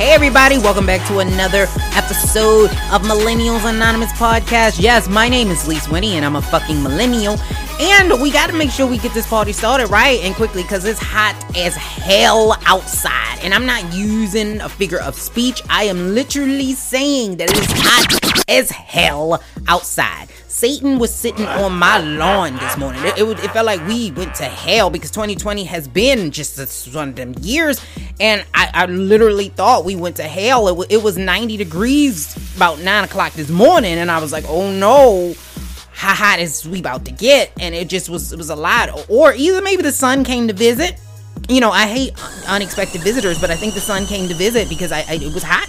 Hey, everybody, welcome back to another episode of Millennials Anonymous Podcast. Yes, my name is Lise Winnie, and I'm a fucking millennial. And we got to make sure we get this party started right and quickly because it's hot as hell outside. And I'm not using a figure of speech, I am literally saying that it is hot as hell outside. Satan was sitting on my lawn this morning. It, it, it, felt like we went to hell because 2020 has been just one of them years. And I, I literally thought we went to hell. It, it was 90 degrees about 9 o'clock this morning. And I was like, oh no how hot is we about to get and it just was it was a lot or either maybe the sun came to visit you know i hate unexpected visitors but i think the sun came to visit because I, I it was hot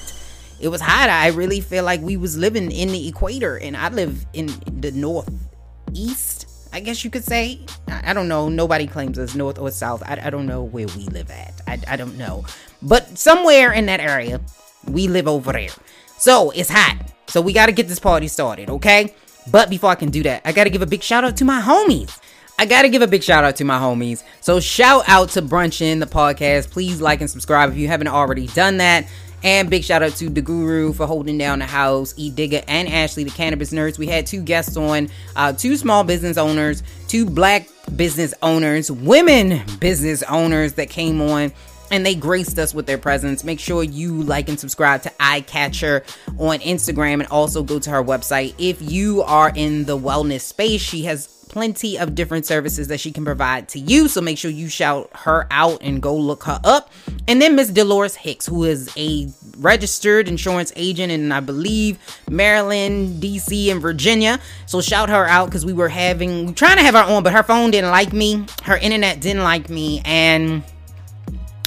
it was hot. I really feel like we was living in the equator and i live in the northeast i guess you could say. I, don't know. Nobody claims us north or south. I, I don't know where we live at. I, I don't know. But somewhere in that area we live over there. So it's hot. So we got to get this party started okay? But before I can do that, I gotta give a big shout out to my homies. I gotta give a big shout out to my homies. So shout out to Brunchin, the podcast. Please like and subscribe if you haven't already done that. And big shout out to the Guru for holding down the house, E Digger and Ashley, the cannabis nurse. We had two guests on, uh, two small business owners, two black business owners, women business owners that came on and they graced us with their presence. Make sure you like and subscribe to iCatcher on Instagram and also go to her website. If you are in the wellness space, she has plenty of different services that she can provide to you. So make sure you shout her out and go look her up. And then Miss Dolores Hicks, who is a registered insurance agent in I believe Maryland, DC, and Virginia. So shout her out because we were having trying to have her on, but her phone didn't like me, her internet didn't like me, and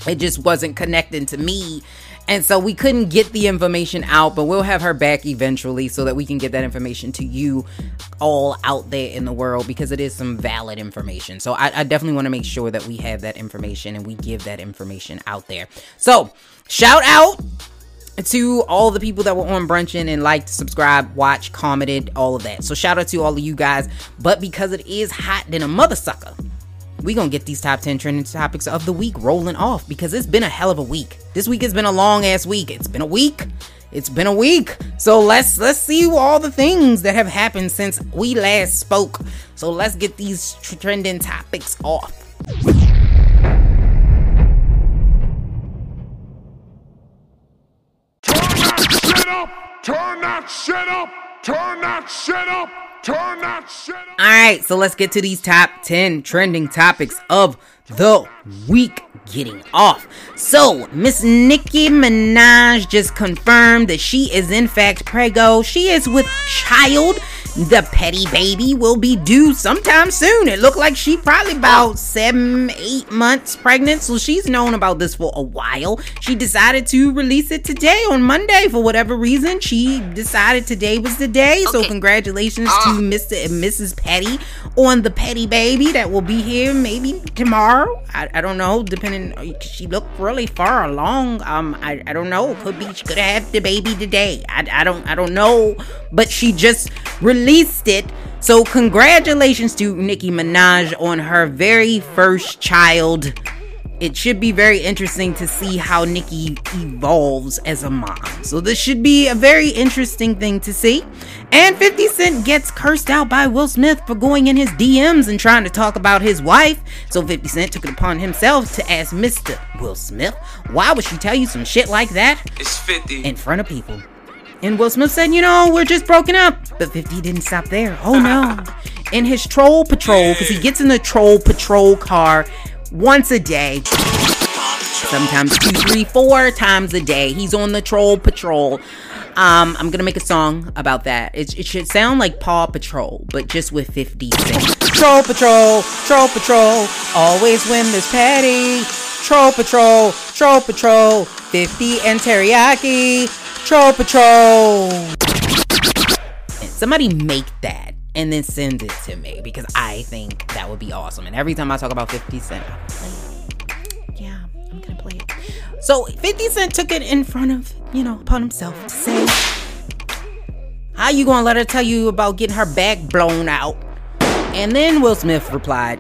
it just wasn't connecting to me. And so we couldn't get the information out, but we'll have her back eventually so that we can get that information to you all out there in the world because it is some valid information. So I, I definitely want to make sure that we have that information and we give that information out there. So shout out to all the people that were on brunching and liked, subscribe, watch, commented, all of that. So shout out to all of you guys. But because it is hot than a mother sucker we gonna get these top 10 trending topics of the week rolling off because it's been a hell of a week. This week has been a long ass week. It's been a week. It's been a week. So let's let's see all the things that have happened since we last spoke. So let's get these trending topics off. Turn that shit up! Turn that shit up! Turn that shit up. All right, so let's get to these top 10 trending topics of the week getting off. So, Miss Nicki Minaj just confirmed that she is in fact prego. She is with child the petty baby will be due sometime soon. It looked like she probably about seven, eight months pregnant, so she's known about this for a while. She decided to release it today on Monday for whatever reason. She decided today was the day. Okay. So congratulations uh. to Mr. and Mrs. Petty on the petty baby that will be here maybe tomorrow. I, I don't know, depending. She looked really far along. Um, I, I don't know. Could be she could have the baby today. I, I don't I don't know, but she just released released it. So, congratulations to Nicki Minaj on her very first child. It should be very interesting to see how Nicki evolves as a mom. So, this should be a very interesting thing to see. And 50 Cent gets cursed out by Will Smith for going in his DMs and trying to talk about his wife. So, 50 Cent took it upon himself to ask Mr. Will Smith, why would she tell you some shit like that? It's 50. In front of people. And Will Smith said, you know, we're just broken up. But 50 didn't stop there. Oh no. In his troll patrol, because he gets in the troll patrol car once a day. Sometimes two, three, four times a day. He's on the troll patrol. Um, I'm gonna make a song about that. It, it should sound like Paw Patrol, but just with 50 cents. Troll Patrol, Troll Patrol, always win this patty. Troll Patrol, Troll Patrol, 50 and teriyaki. Troll Patrol. Somebody make that and then send it to me because I think that would be awesome. And every time I talk about 50 Cent, I play it. Yeah, I'm gonna play it. So 50 Cent took it in front of, you know, upon himself to say, How you gonna let her tell you about getting her back blown out? And then Will Smith replied,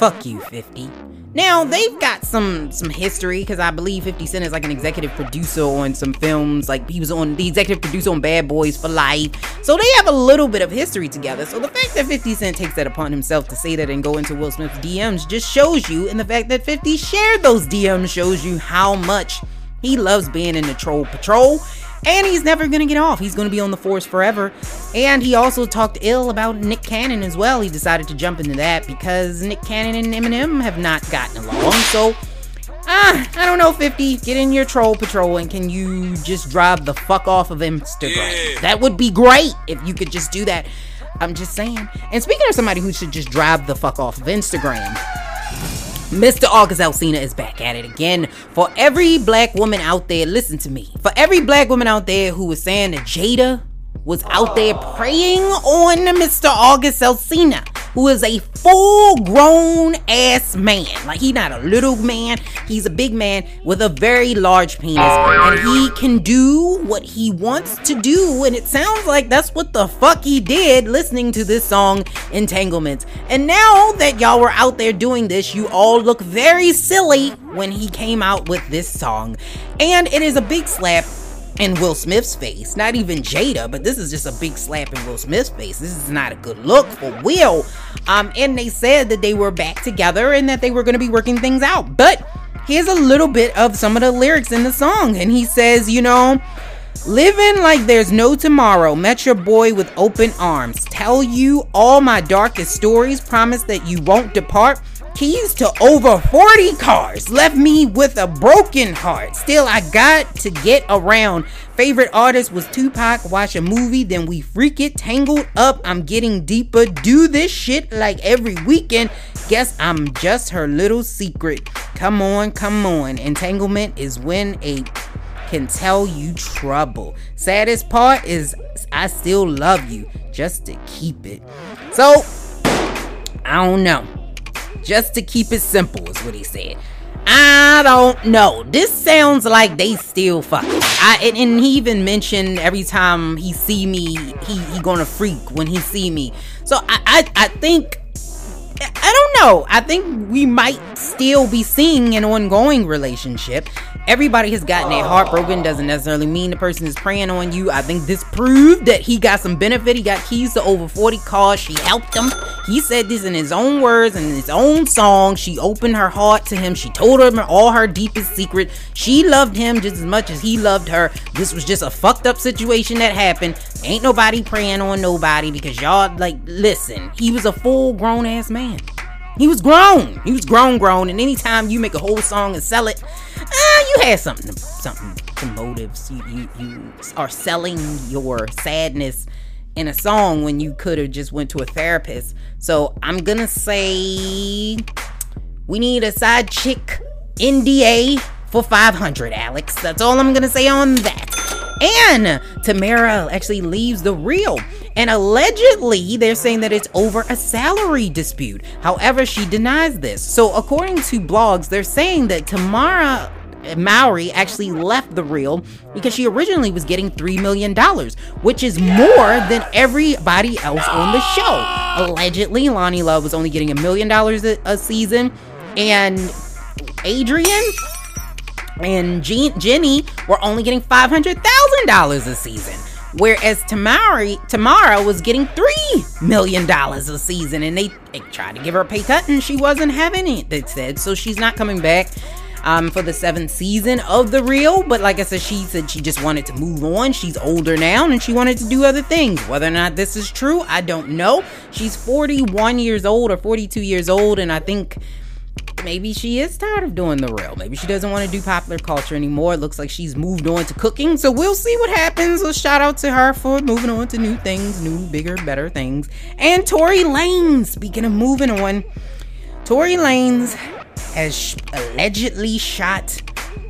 Fuck you, 50. Now they've got some some history because I believe 50 Cent is like an executive producer on some films. Like he was on the executive producer on Bad Boys for Life, so they have a little bit of history together. So the fact that 50 Cent takes that upon himself to say that and go into Will Smith's DMs just shows you, and the fact that 50 shared those DMs shows you how much he loves being in the troll patrol and he's never gonna get off. He's gonna be on the force forever. And he also talked ill about Nick Cannon as well. He decided to jump into that because Nick Cannon and Eminem have not gotten along. So, ah, I don't know, 50. Get in your troll patrol and can you just drive the fuck off of Instagram? Yeah. That would be great if you could just do that. I'm just saying. And speaking of somebody who should just drive the fuck off of Instagram. Mr. August Alsina is back at it again. For every black woman out there, listen to me. For every black woman out there who is saying that Jada was out there preying on Mr. August Alsina, who is a full grown ass man. Like, he's not a little man, he's a big man with a very large penis, and he can do what he wants to do. And it sounds like that's what the fuck he did listening to this song, Entanglements. And now that y'all were out there doing this, you all look very silly when he came out with this song. And it is a big slap in Will Smith's face. Not even Jada, but this is just a big slap in Will Smith's face. This is not a good look for Will. Um, and they said that they were back together and that they were going to be working things out. But here's a little bit of some of the lyrics in the song. And he says, you know, Living like there's no tomorrow. Met your boy with open arms. Tell you all my darkest stories. Promise that you won't depart keys to over 40 cars. Left me with a broken heart. Still, I got to get around. Favorite artist was Tupac. Watch a movie, then we freak it. Tangled up, I'm getting deeper. Do this shit like every weekend. Guess I'm just her little secret. Come on, come on. Entanglement is when a can tell you trouble. Saddest part is I still love you just to keep it. So, I don't know. Just to keep it simple, is what he said. I don't know. This sounds like they still fuck. I and, and, he even mentioned every time he see me, he he gonna freak when he see me. So I I, I think I don't know. I think we might still be seeing an ongoing relationship everybody has gotten their heart broken doesn't necessarily mean the person is preying on you. I think this proved that he got some benefit. He got keys to over 40 cars. She helped him. He said this in his own words and his own song. She opened her heart to him. She told him all her deepest secret. She loved him just as much as he loved her. This was just a fucked up situation that happened. Ain't nobody preying on nobody because y'all like listen. He was a full grown ass man. He was grown. He was grown, grown. And anytime you make a whole song and sell it, had something, something, some motives. You, you, you are selling your sadness in a song when you could have just went to a therapist. So I'm gonna say we need a side chick NDA for 500, Alex. That's all I'm gonna say on that. And Tamara actually leaves the real and allegedly, they're saying that it's over a salary dispute. However, she denies this. So, according to blogs, they're saying that Tamara Mowry actually left the real because she originally was getting $3 million, which is more than everybody else on the show. Allegedly, Loni Love was only getting a million dollars a season, and Adrienne and Jenny were only getting $500,000 a season. Whereas Tamari, Tamara was getting $3 million a season and they, they tried to give her a pay cut and she wasn't having it, they said. So she's not coming back um, for the seventh season of The Real. But like I said, she said she just wanted to move on. She's older now and she wanted to do other things. Whether or not this is true, I don't know. She's 41 years old or 42 years old and I think maybe she is tired of doing the real. Maybe she doesn't want to do popular culture anymore. It looks like she's moved on to cooking. So we'll see what happens. A shout out to her for moving on to new things, new, bigger, better things. And Tory Lanez, speaking of moving on, Tory Lanez has sh- allegedly shot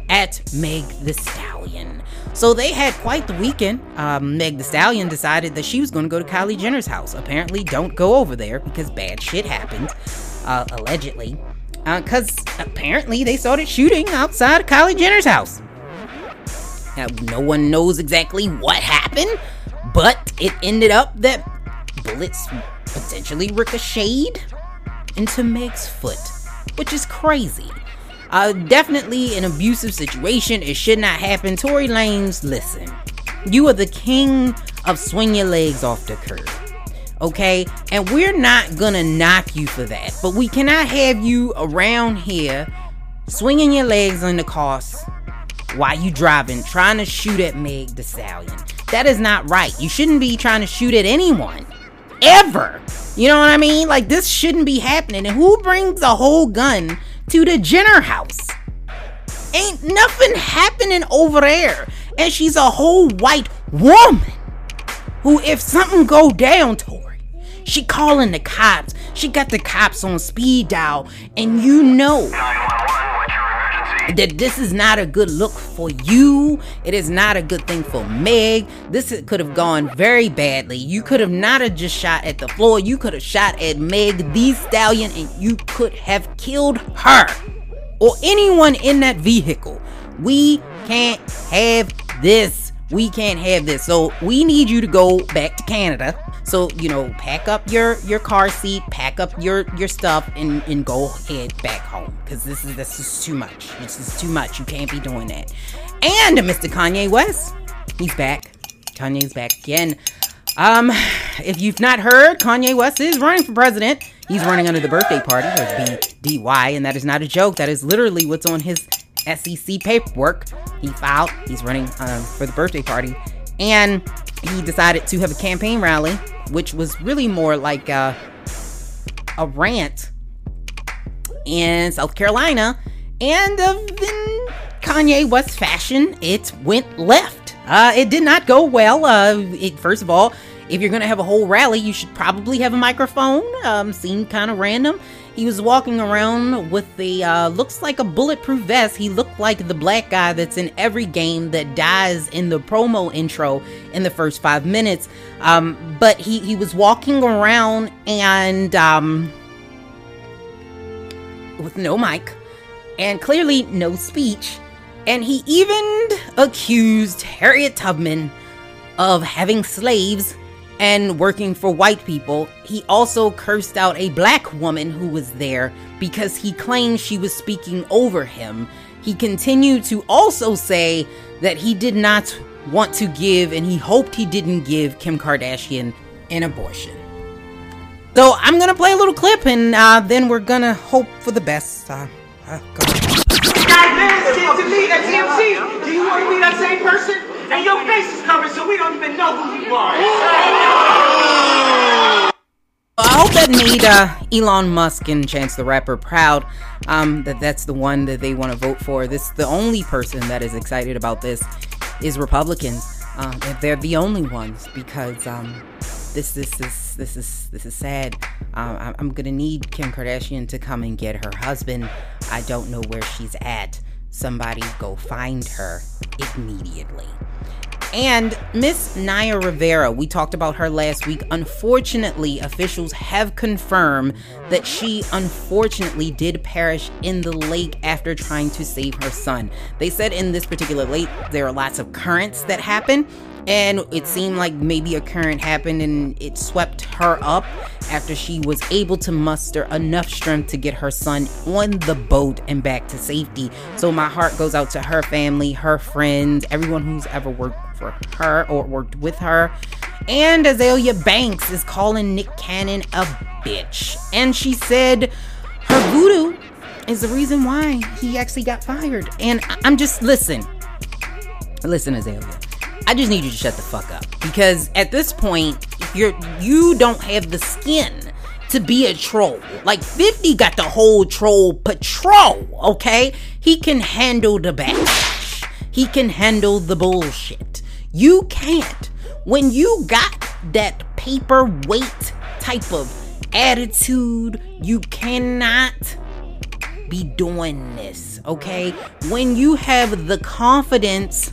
at Meg the Stallion. So they had quite the weekend. Um, Meg the Stallion decided that she was going to go to Kylie Jenner's house. Apparently, don't go over there because bad shit happened. Uh, allegedly because uh, apparently they started shooting outside of Kylie Jenner's house. Now, no one knows exactly what happened, but it ended up that bullets potentially ricocheted into Meg's foot. Which is crazy. Uh, definitely an abusive situation. It should not happen. Tory Lanez, listen, you are the king of swing your legs off the curb. Okay, and we're not gonna knock you for that, but we cannot have you around here swinging your legs on the cars while you driving, trying to shoot at Meg the Stallion. That is not right. You shouldn't be trying to shoot at anyone ever. You know what I mean? Like this shouldn't be happening. And who brings a whole gun to the Jenner house? Ain't nothing happening over there. And she's a whole white woman who, if something go down, Tory, she calling the cops. She got the cops on speed dial, and you know that this is not a good look for you. It is not a good thing for Meg. This could have gone very badly. You could have not have just shot at the floor. You could have shot at Meg the Stallion and you could have killed her or anyone in that vehicle. We can't have this. We can't have this. So we need you to go back to Canada. So, you know, pack up your your car seat, pack up your your stuff and and go head back home cuz this is this is too much. This is too much. You can't be doing that. And Mr. Kanye West, he's back. Kanye's back again. Um, if you've not heard, Kanye West is running for president. He's running under the birthday party, BDY, and that is not a joke. That is literally what's on his SEC paperwork. He filed. He's running um, for the birthday party, and he decided to have a campaign rally, which was really more like a, a rant in South Carolina. And uh, in Kanye West fashion, it went left. Uh, it did not go well. Uh, it, first of all, if you're going to have a whole rally, you should probably have a microphone. Um, seemed kind of random. He was walking around with the uh, looks like a bulletproof vest. He looked like the black guy that's in every game that dies in the promo intro in the first five minutes. Um, but he he was walking around and um, with no mic and clearly no speech. And he even accused Harriet Tubman of having slaves and working for white people. He also cursed out a black woman who was there because he claimed she was speaking over him. He continued to also say that he did not want to give and he hoped he didn't give Kim Kardashian an abortion. So I'm gonna play a little clip and uh, then we're gonna hope for the best. Uh, uh, go. to me TMC. Do you want to be that same person? And your face is covered, so we don't even know who you are. I hope that made uh, Elon Musk and Chance the Rapper proud. Um, that that's the one that they want to vote for. This the only person that is excited about this is Republicans. Uh, they're the only ones because um, this this is this is this is sad. Uh, I'm gonna need Kim Kardashian to come and get her husband. I don't know where she's at. Somebody go find her immediately. And Miss Naya Rivera, we talked about her last week. Unfortunately, officials have confirmed that she unfortunately did perish in the lake after trying to save her son. They said in this particular lake there are lots of currents that happen, and it seemed like maybe a current happened and it swept her up after she was able to muster enough strength to get her son on the boat and back to safety. So my heart goes out to her family, her friends, everyone who's ever worked for her or worked with her. And Azealia Banks is calling Nick Cannon a bitch. And she said her voodoo is the reason why he actually got fired. And I'm just, listen, listen, Azealia. I just need you to shut the fuck up because at this point, you're you don't have the skin to be a troll. Like 50 got the whole troll patrol, okay? He can handle the backlash. He can handle the bullshit. You can't. When you got that paperweight type of attitude, you cannot be doing this, okay? When you have the confidence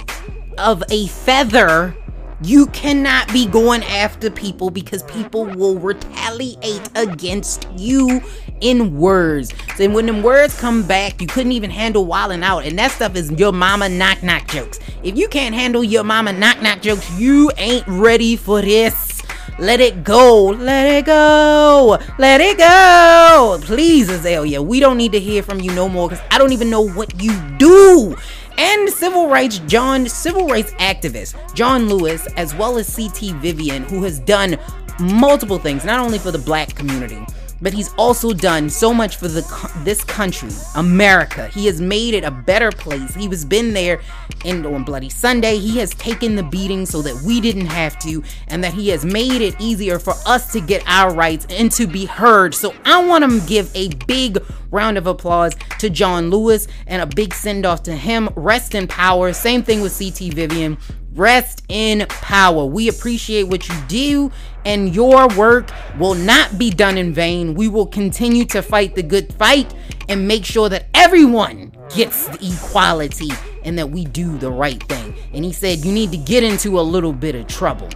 of a feather, you cannot be going after people because people will retaliate against you in words. So when them words come back, you couldn't even handle wilding out. And that stuff is your mama knock knock jokes. If you can't handle your mama knock knock jokes, you ain't ready for this. Let it go. Let it go. Let it go. Please, Azealia. We don't need to hear from you no more because I don't even know what you do and civil rights John civil rights activist John Lewis as well as CT Vivian who has done multiple things not only for the black community but he's also done so much for the this country, America. He has made it a better place. He was been there in on Bloody Sunday. He has taken the beating so that we didn't have to, and that he has made it easier for us to get our rights and to be heard. So I want to give a big round of applause to John Lewis and a big send off to him. Rest in power. Same thing with CT Vivian. Rest in power. We appreciate what you do, and your work will not be done in vain. We will continue to fight the good fight and make sure that everyone gets the equality and that we do the right thing. And he said, You need to get into a little bit of trouble.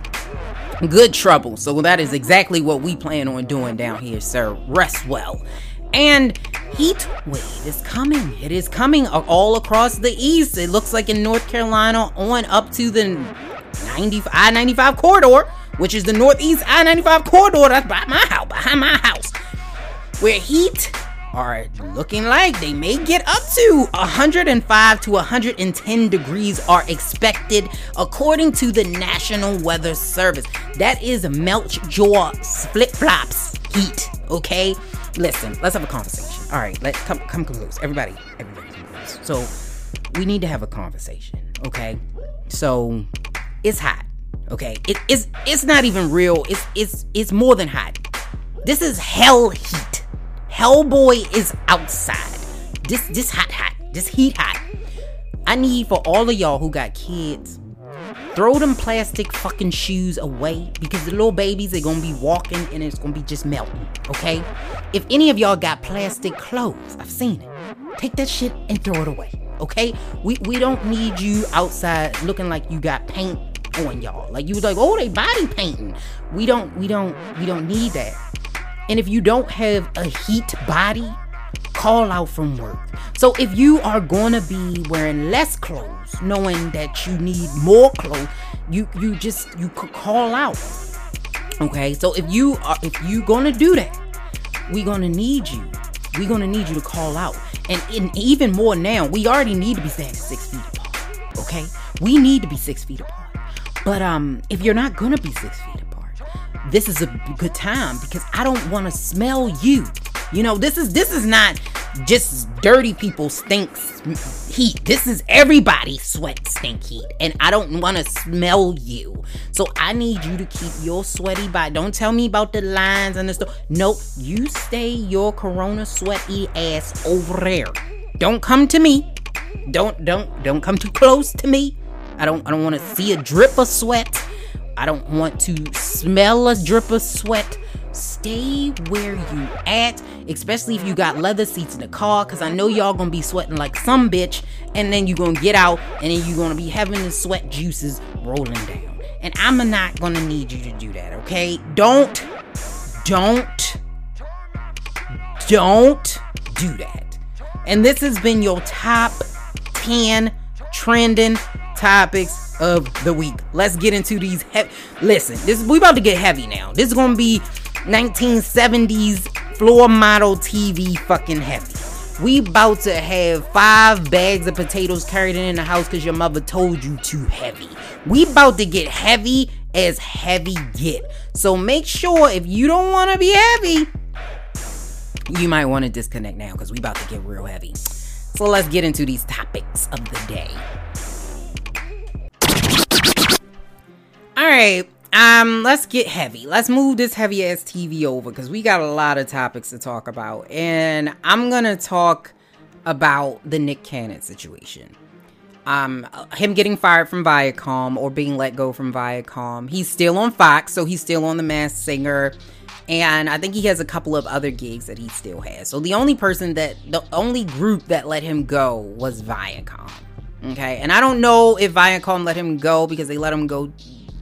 Good trouble. So that is exactly what we plan on doing down here, sir. Rest well. And heat wave is coming. It is coming all across the east. It looks like in North Carolina on up to the 90, I-95 corridor, which is the northeast I-95 corridor. That's by my house, behind my house. Where heat are looking like they may get up to 105 to 110 degrees are expected according to the National Weather Service. That is melt jaw flip flops heat, okay? listen, let's have a conversation. All right, let come come close. Everybody, everybody close. So we need to have a conversation, okay? So it's hot. Okay? It, it's it's not even real. It's it's it's more than hot. This is hell heat. Hellboy is outside. This this hot hot. This heat hot. I need for all of y'all who got kids Throw them plastic fucking shoes away because the little babies are gonna be walking and it's gonna be just melting, okay? If any of y'all got plastic clothes, I've seen it. Take that shit and throw it away, okay? We we don't need you outside looking like you got paint on y'all. Like you was like, oh, they body painting. We don't we don't we don't need that. And if you don't have a heat body, call out from work. So if you are to be wearing less clothes, knowing that you need more clothes, you you just you could call out. Okay? So if you are if you to do that, we to need you. we to need you to call out. And, and even more now, we already need to be standing 6 feet apart. Okay? We need to be 6 feet apart. But um if you're not to be 6 feet apart, this is a good time because I don't want to smell you. You know, this is this is not just dirty people stink heat. This is everybody sweat stink heat. And I don't want to smell you. So I need you to keep your sweaty body. Don't tell me about the lines and the stuff. Nope. You stay your corona sweaty ass over there. Don't come to me. Don't don't don't come too close to me. I don't I don't want to see a drip of sweat. I don't want to smell a drip of sweat stay where you at, especially if you got leather seats in the car, because I know y'all gonna be sweating like some bitch, and then you gonna get out, and then you gonna be having the sweat juices rolling down. And I'm not gonna need you to do that, okay? Don't, don't, don't do that. And this has been your top 10 trending topics of the week. Let's get into these. He- Listen, this we about to get heavy now. This is gonna be 1970s floor model TV fucking heavy. We about to have five bags of potatoes carried in the house because your mother told you to heavy. We about to get heavy as heavy get. So make sure if you don't want to be heavy, you might want to disconnect now because we about to get real heavy. So let's get into these topics of the day. All right, um, let's get heavy. Let's move this heavy ass TV over because we got a lot of topics to talk about. And I'm gonna talk about the Nick Cannon situation. Um, him getting fired from Viacom or being let go from Viacom. He's still on Fox, so he's still on The Masked Singer. And I think he has a couple of other gigs that he still has. So the only person that, the only group that let him go was Viacom. Okay. And I don't know if Viacom let him go because they let him go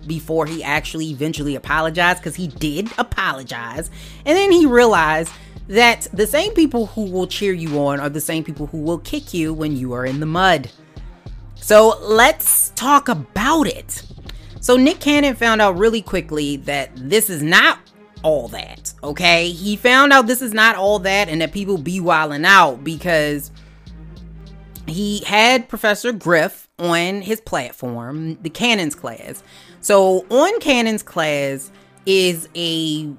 before he actually eventually apologized because he did apologize. And then he realized that the same people who will cheer you on are the same people who will kick you when you are in the mud. So let's talk about it. So Nick Cannon found out really quickly that this is not all that. Okay, he found out this is not all that, and that people be wilding out because he had Professor Griff on his platform, the Cannon's class. So on Cannon's class is a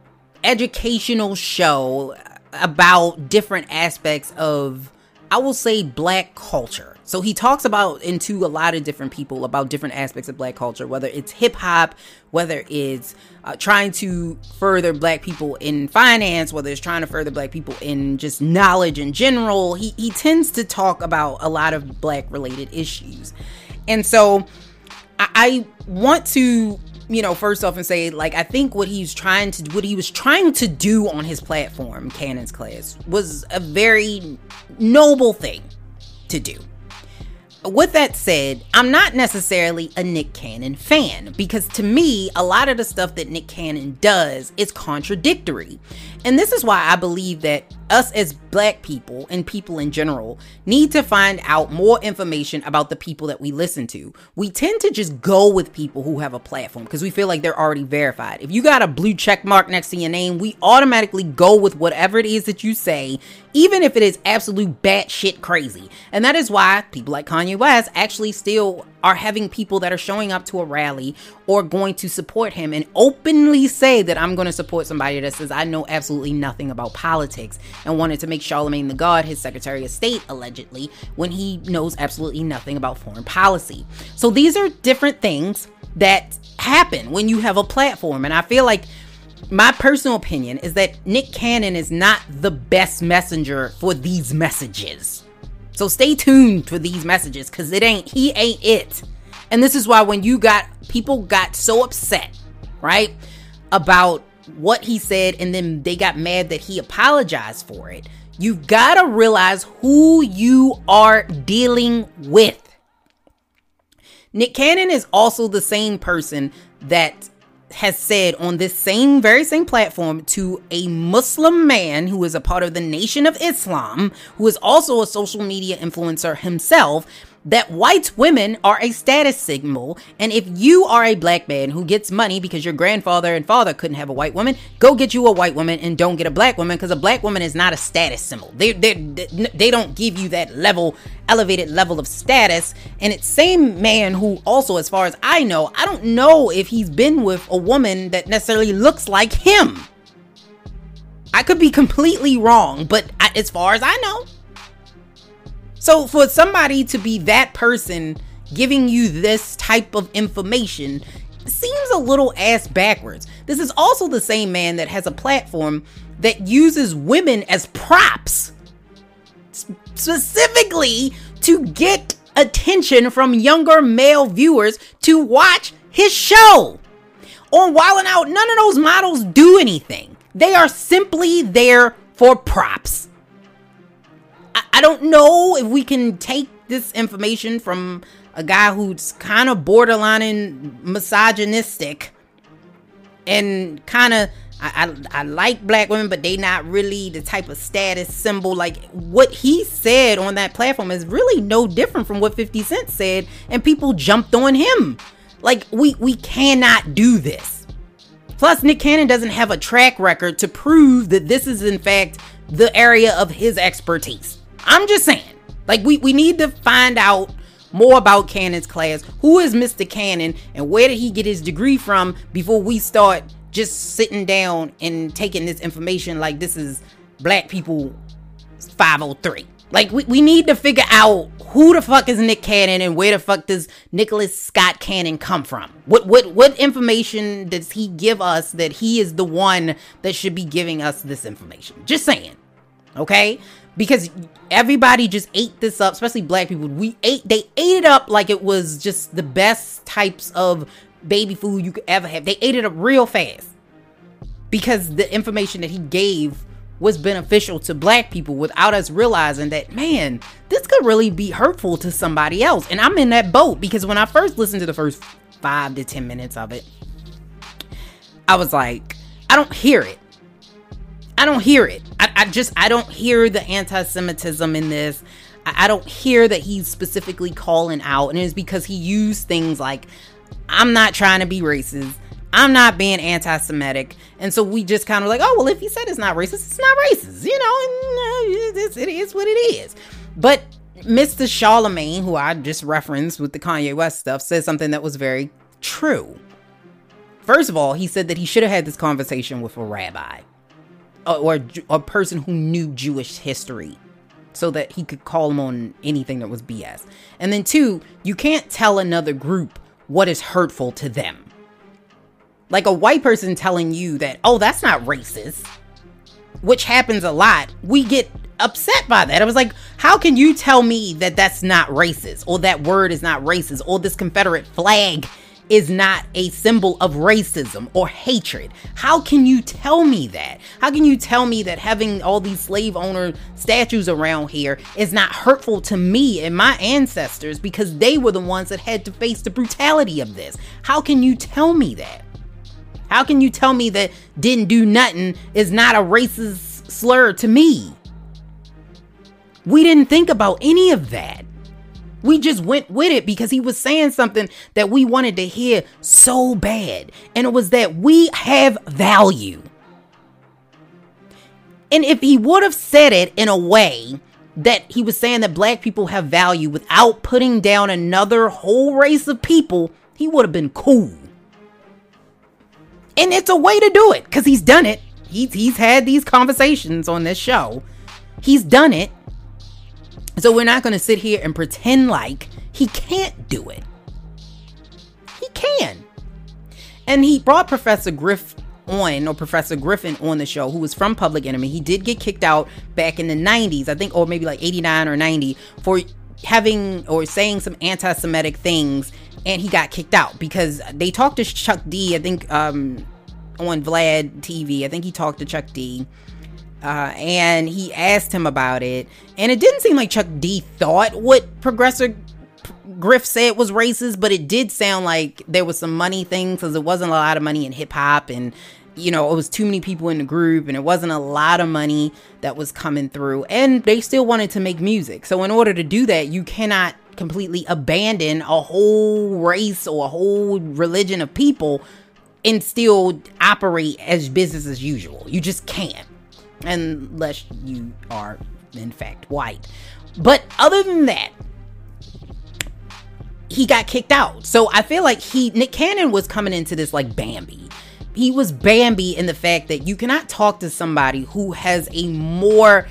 educational show about different aspects of I will say black culture. So he talks about into a lot of different people about different aspects of black culture, whether it's hip hop, whether it's uh, trying to further black people in finance, whether it's trying to further black people in just knowledge in general. He, he tends to talk about a lot of black related issues. And so I, I want to you know, first off and say like I think what he's trying to what he was trying to do on his platform, Cannon's class, was a very noble thing to do with that said, I'm not necessarily a Nick Cannon fan because to me, a lot of the stuff that Nick Cannon does is contradictory. And this is why I believe that us as black people and people in general need to find out more information about the people that we listen to. We tend to just go with people who have a platform because we feel like they're already verified. If you got a blue check mark next to your name, we automatically go with whatever it is that you say, even if it is absolute batshit crazy. And that is why people like Kanye West actually still are having people that are showing up to a rally or going to support him and openly say that I'm going to support somebody that says I know absolutely nothing about politics and wanted to make Charlemagne the God his Secretary of State allegedly when he knows absolutely nothing about foreign policy. So these are different things that happen when you have a platform and I feel like my personal opinion is that Nick Cannon is not the best messenger for these messages. So stay tuned for these messages because it ain't, he ain't it. And this is why when you got people got so upset, right, about what he said, and then they got mad that he apologized for it, you've got to realize who you are dealing with. Nick Cannon is also the same person that has said on this same very same platform to a Muslim man who is a part of the Nation of Islam, who is also a social media influencer himself, that white women are a status symbol. And if you are a black man who gets money because your grandfather and father couldn't have a white woman, go get you a white woman and don't get a black woman because a black woman is not a status symbol. They, they, they don't give you that level, elevated level of status. And it's same man who also, as far as I know, I don't know if he's been with a woman that necessarily looks like him. I could be completely wrong, but I, as far as I know, so for somebody to be that person giving you this type of information seems a little ass backwards. This is also the same man that has a platform that uses women as props specifically to get attention from younger male viewers to watch his show. On Wild 'N Out, none of those models do anything. They are simply there for props. I, don't know if we can take this information from a guy who's kind of borderline misogynistic and kind of I, I, I like black women, but they not really the type of status symbol. Like what he said on that platform is really no different from what 50 Cent said, and people jumped on him. Like we we cannot do this. Plus, Nick Cannon doesn't have a track record to prove that this is in fact the area of his expertise. I'm just saying. Like we we need to find out more about Cannon's class. Who is Mr. Cannon and where did he get his degree from before we start just sitting down and taking this information like this is black people 503. Like we, we need to figure out who the fuck is Nick Cannon and where the fuck does Nicholas Scott Cannon come from? What what what information does he give us that he is the one that should be giving us this information? Just saying. Okay? Because everybody just ate this up, especially black people. We ate they ate it up like it was just the best types of baby food you could ever have. They ate it up real fast because the information that he gave was beneficial to black people without us realizing that man, this could really be hurtful to somebody else. And I'm in that boat because when I first listened to the first 5 to 10 minutes of it, I was like, I don't hear it. I don't hear it. I, I just I don't hear the anti-Semitism in this. I, I don't hear that he's specifically calling out, and it's because he used things like I'm not trying to be racist. I'm not being anti Semitic. And so we just kind of like, oh, well, if he said it's not racist, it's not racist. You know, uh, it's, it is what it is. But Mr. Charlemagne, who I just referenced with the Kanye West stuff, said something that was very true. First of all, he said that he should have had this conversation with a rabbi or, a person who knew Jewish history so that he could call him on anything that was BS. And then, two, you can't tell another group what is hurtful to them. Like a white person telling you that, oh, that's not racist, which happens a lot. We get upset by that. I was like, how can you tell me that that's not racist or that word is not racist or this Confederate flag is not a symbol of racism or hatred? How can you tell me that? How can you tell me that having all these slave owner statues around here is not hurtful to me and my ancestors because they were the ones that had to face the brutality of this? How can you tell me that? How can you tell me that didn't do nothing is not a racist slur to me? We didn't think about any of that. We just went with it because he was saying something that we wanted to hear so bad. And it was that we have value. And if he would have said it in a way that he was saying that black people have value without putting down another whole race of people, he would have been cool. And it's a way to do it because he's done it. He's, he's had these conversations on this show. He's done it. So we're not going to sit here and pretend like he can't do it. He can. And he brought Professor Griff on, or Professor Griffin on the show, who was from Public Enemy. He did get kicked out back in the 90s, I think, or maybe like 89 or 90, for having or saying some anti Semitic things. And he got kicked out because they talked to Chuck D, I think, um, on Vlad TV. I think he talked to Chuck D uh, and he asked him about it. And it didn't seem like Chuck D thought what Professor Griff said was racist, but it did sound like there was some money thing because it wasn't a lot of money in hip hop and you know, it was too many people in the group and it wasn't a lot of money that was coming through. And they still wanted to make music. So, in order to do that, you cannot completely abandon a whole race or a whole religion of people and still operate as business as usual. You just can't unless you are in fact white. But other than that, he got kicked out. So I feel like he Nick Cannon was coming into this like Bambi. He was Bambi in the fact that you cannot talk to somebody who has a more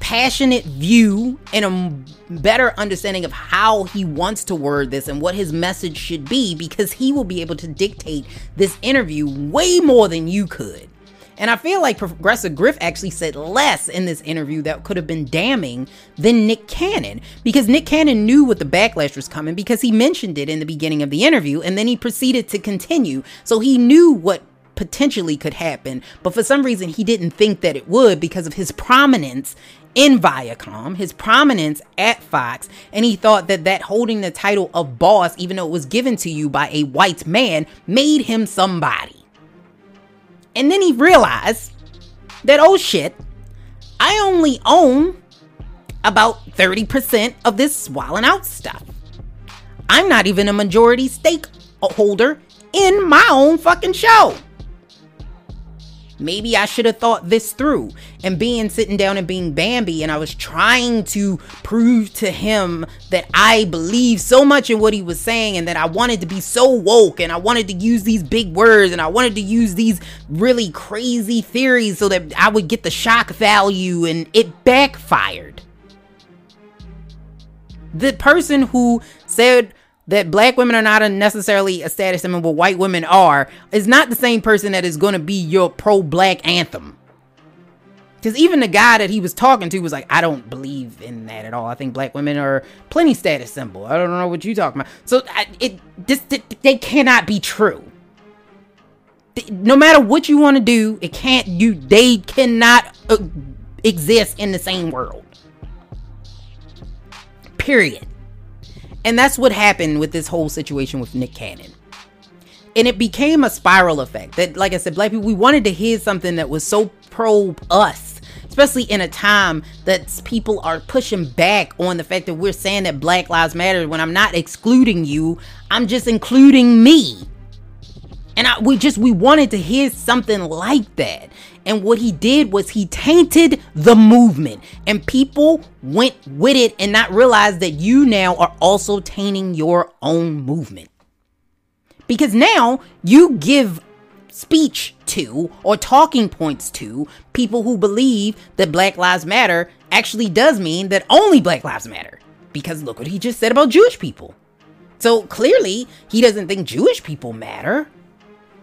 passionate view and a better understanding of how he wants to word this and what his message should be because he will be able to dictate this interview way more than you could. And I feel like Professor Griff actually said less in this interview that could have been damning than Nick Cannon because Nick Cannon knew what the backlash was coming because he mentioned it in the beginning of the interview and then he proceeded to continue. So he knew what potentially could happen, but for some reason he didn't think that it would because of his prominence in Viacom, his prominence at Fox, and he thought that that holding the title of boss, even though it was given to you by a white man, made him somebody. And then he realized that, oh shit, I only own about 30% of this swallowing out stuff. I'm not even a majority stakeholder in my own fucking show. Maybe I should have thought this through. And being sitting down and being Bambi, and I was trying to prove to him that I believe so much in what he was saying, and that I wanted to be so woke, and I wanted to use these big words, and I wanted to use these really crazy theories so that I would get the shock value, and it backfired. The person who said, that black women are not necessarily a status symbol, but white women are, is not the same person that is going to be your pro black anthem. Because even the guy that he was talking to was like, I don't believe in that at all. I think black women are plenty status symbol. I don't know what you're talking about. So I, it this they cannot be true. No matter what you want to do, it can't. You they cannot uh, exist in the same world. Period. And that's what happened with this whole situation with Nick Cannon. And it became a spiral effect that, like I said, black people, we wanted to hear something that was so pro us, especially in a time that people are pushing back on the fact that we're saying that Black Lives Matter when I'm not excluding you, I'm just including me. And I, we just we wanted to hear something like that. And what he did was he tainted the movement, and people went with it and not realize that you now are also tainting your own movement. Because now you give speech to or talking points to people who believe that Black Lives Matter actually does mean that only Black Lives Matter. Because look what he just said about Jewish people. So clearly, he doesn't think Jewish people matter.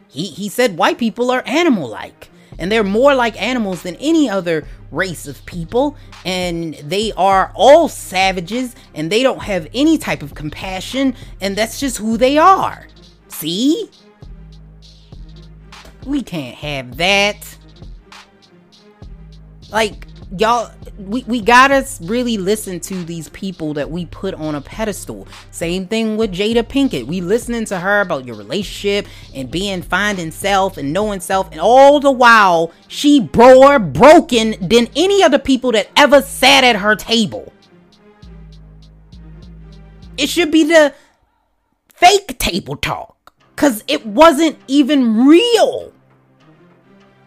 He, he said white people are animal like and they're more like animals than any other race of people and they are all savages and they don't have any type of compassion and that's just who they are see we can't have that. Like y'all we, we gotta really listen to these people that we put on a pedestal. Same thing with jada pinkett. We listening to her about your relationship and being finding self and knowing self and all the while she more broken than any other people that ever sat at her table. It should be the fake table talk because it wasn't even real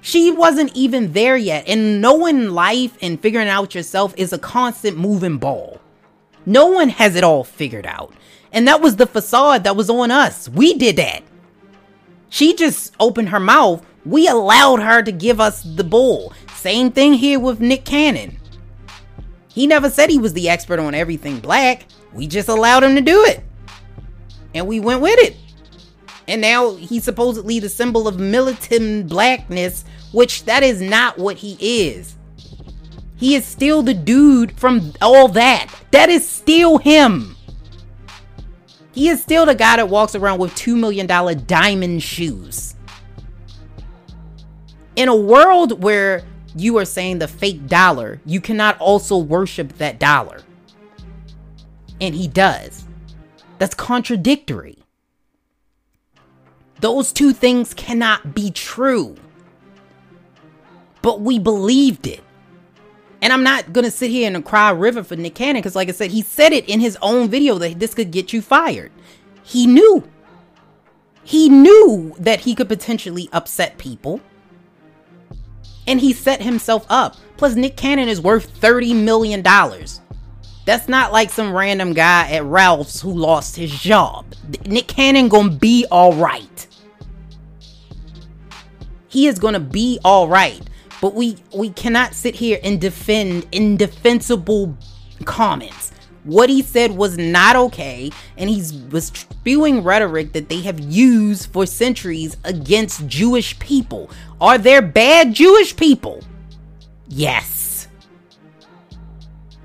she wasn't even there yet. And knowing life and figuring out yourself is a constant moving ball. No one has it all figured out. And that was the facade that was on us. We did that. She just opened her mouth. We allowed her to give us the bull. Same thing here with Nick Cannon. He never said he was the expert on everything black. We just allowed him to do it. And we went with it. And now he's supposedly the symbol of militant blackness which that is not what he is. He is still the dude from all that. That is still him. He is still the guy that walks around with $2 million diamond shoes. In a world where you are saying the fake dollar, you cannot also worship that dollar. And he does. That's contradictory. Those two things cannot be true but we believed it. And I'm not gonna sit here and cry river for Nick Cannon because, like I said, he said it in his own video that this could get you fired. He knew. He knew that he could potentially upset people. And he set himself up. Plus, Nick Cannon is worth $30 million. That's not like some random guy at Ralph's who lost his job. Nick Cannon gonna be alright. He is gonna be alright. But we we cannot sit here and defend indefensible comments. What he said was not okay, and he's was spewing rhetoric that they have used for centuries against Jewish people. Are there bad Jewish people? Yes.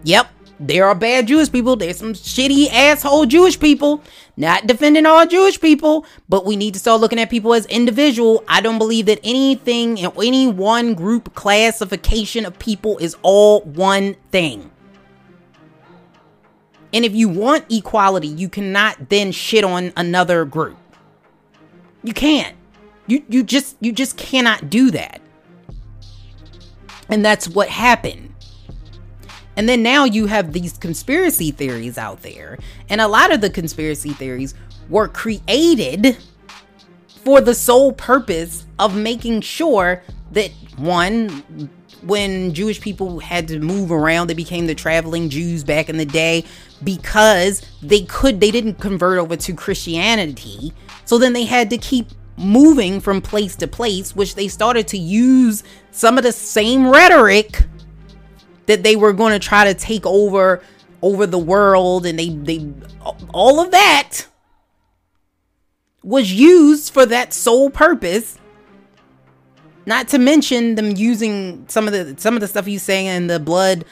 Yep, there are bad Jewish people. There's some shitty asshole Jewish people. Not defending all Jewish people, but we need to start looking at people as individual. I don't believe that anything, any one group classification of people is all one thing. And if you want equality, you cannot then shit on another group. You can't. You you just you just cannot do that. And that's what happened. And then now you have these conspiracy theories out there. And a lot of the conspiracy theories were created for the sole purpose of making sure that one, when Jewish people had to move around, they became the traveling Jews back in the day because they could, they didn't convert over to Christianity. So then they had to keep moving from place to place, which they started to use some of the same rhetoric that they were going to try to take over over the world and they they all of that was used for that sole purpose. Not to mention them using some of the some of the stuff he's saying in the blood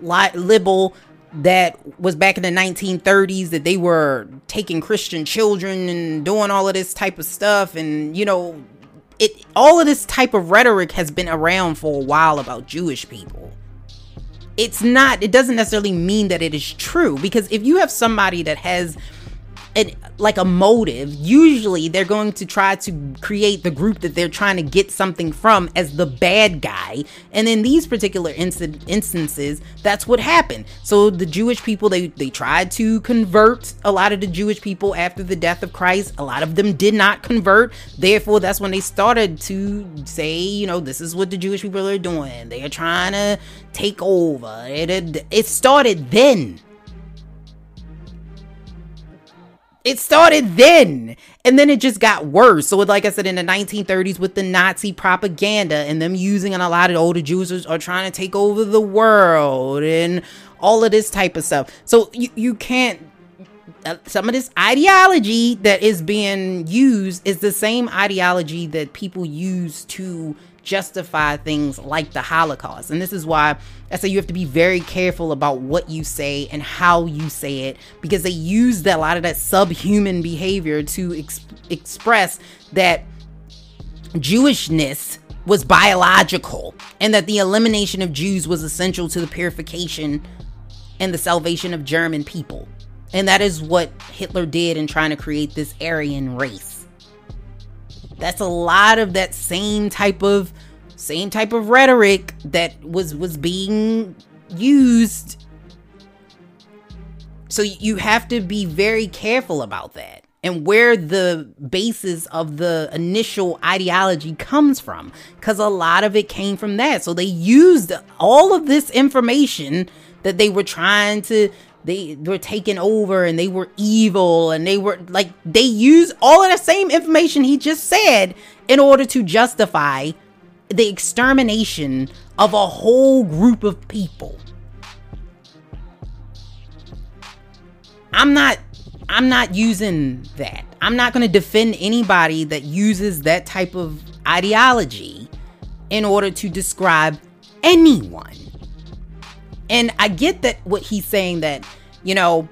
li- libel that was back in the 1930s that they were taking christian children and doing all of this type of stuff. And you know it all of this type of rhetoric has been around for a while about jewish people it's not it doesn't necessarily mean that it is true because if you have somebody that has an, like a motive, usually they're going to try to create the group that they're trying to get something from as the bad guy. And in these particular inst- instances, that's what happened. So the Jewish people, they, they tried to convert a lot of the Jewish people after the death of Christ. A lot of them did not convert. Therefore, that's when they started to say, you know, this is what the Jewish people are doing. They are trying to take over. It, it, it started then. It started then and then it just got worse. So like i said in the 1930s with the nazi propaganda and them using and a lot of older jews are trying to take over the world and all of this type of stuff. So you, you can't uh, some of this ideology that is being used is the same ideology that people use to justify things like the Holocaust. And this is why I say you have to be very careful about what you say and how you say it because they use that, a lot of that subhuman behavior to ex- express that Jewishness was biological and that the elimination of Jews was essential to the purification and the salvation of German people. And that is what Hitler did in trying to create this Aryan race. That's a lot of that same type of same type of rhetoric that was was being used. So you have to be very careful about that and where the basis of the initial ideology comes from because a lot of it came from that. So they used all of this information that they were trying to they were taken over and they were evil and they were like they use all of the same information he just said in order to justify the extermination of a whole group of people. I'm not I'm not using that. I'm not going to defend anybody that uses that type of ideology in order to describe anyone. And I get that what he's saying that, you know,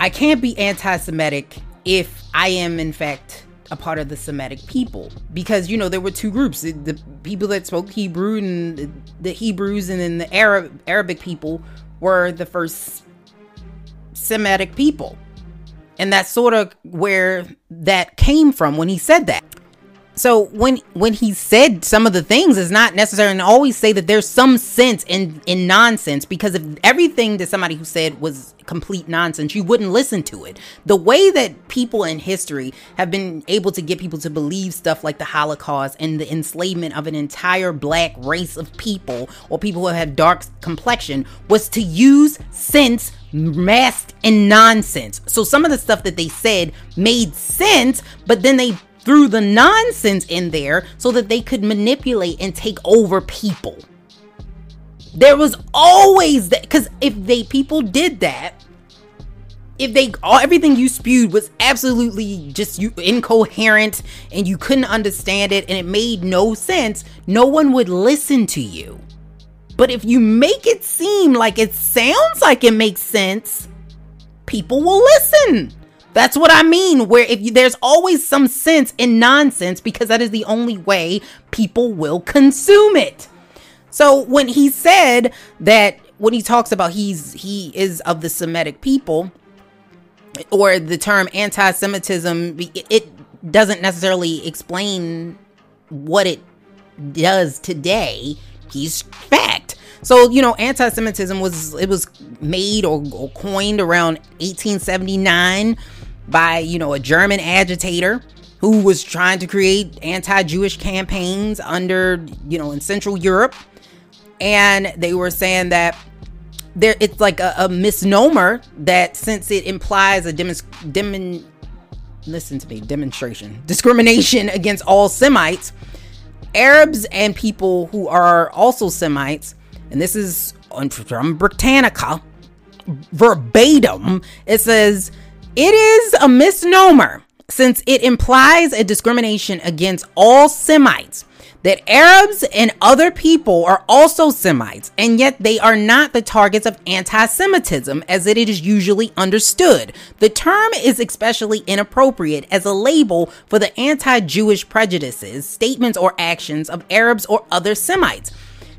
I can't be anti Semitic if I am, in fact, a part of the Semitic people. Because, you know, there were two groups the people that spoke Hebrew and the Hebrews, and then the Arab, Arabic people were the first Semitic people. And that's sort of where that came from when he said that so when when he said some of the things is not necessary and always say that there's some sense in in nonsense because if everything that somebody who said was complete nonsense you wouldn't listen to it. The way that people in history have been able to get people to believe stuff like the holocaust and the enslavement of an entire black race of people or people who have dark complexion was to use sense masked in nonsense. So some of the stuff that they said made sense but then they threw the nonsense in there so that they could manipulate and take over people. There was always that because if they people did that, if they all everything you spewed was absolutely just you incoherent and you couldn't understand it and it made no sense, no one would listen to you. But if you make it seem like it sounds like it makes sense, people will listen. That's what I mean. Where if you, there's always some sense in nonsense because that is the only way people will consume it. So when he said that when he talks about he's he is of the Semitic people or the term anti-Semitism, it doesn't necessarily explain what it does today. He's fact. So you know, anti-Semitism was it was made or, or coined around 1879 by, you know, a German agitator who was trying to create anti-Jewish campaigns under, you know, in Central Europe. And they were saying that there it's like a, a misnomer that since it implies a demon listen to me demonstration discrimination against all Semites, Arabs and people who are also Semites, and this is from Britannica verbatim, it says it is a misnomer since it implies a discrimination against all Semites. That Arabs and other people are also Semites, and yet they are not the targets of anti Semitism as it is usually understood. The term is especially inappropriate as a label for the anti Jewish prejudices, statements, or actions of Arabs or other Semites.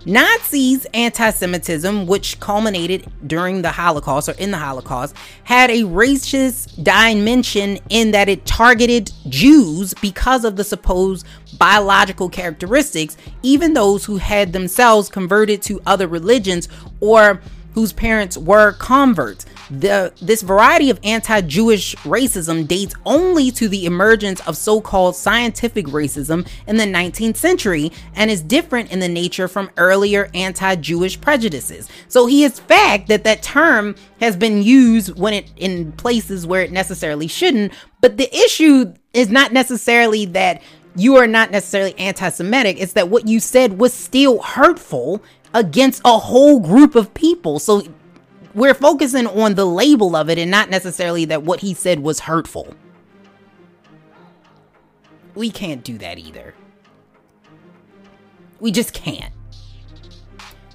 Nazis' anti Semitism, which culminated during the Holocaust or in the Holocaust, had a racist dimension in that it targeted Jews because of the supposed biological characteristics, even those who had themselves converted to other religions or whose parents were converts. The, this variety of anti Jewish racism dates only to the emergence of so called scientific racism in the 19th century and is different in the nature from earlier anti Jewish prejudices. So he is fact that that term has been used when it in places where it necessarily shouldn't. But the issue is not necessarily that you are not necessarily anti Semitic, it's that what you said was still hurtful against a whole group of people. So we're focusing on the label of it and not necessarily that what he said was hurtful. We can't do that either. We just can't.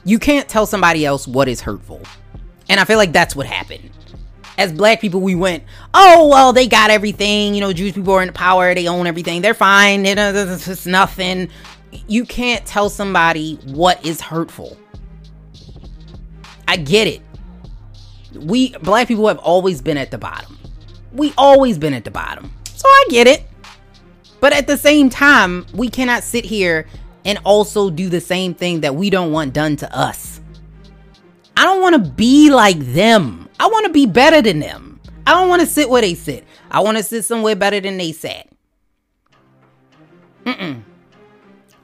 You can't tell somebody else what is hurtful. And I feel like that's what happened. As black people, we went, oh, well, they got everything. You know, Jewish people are in power. They own everything. They're fine. It's nothing. You can't tell somebody what is hurtful. I get it we black people have always been at the bottom. We always been at the bottom. So I get it. But at the same time, we cannot sit here and also do the same thing that we don't want done to us. I don't want to be like them. I want to be better than them. I don't want to sit where they sit. I want to sit somewhere better than they sat. Mm-mm.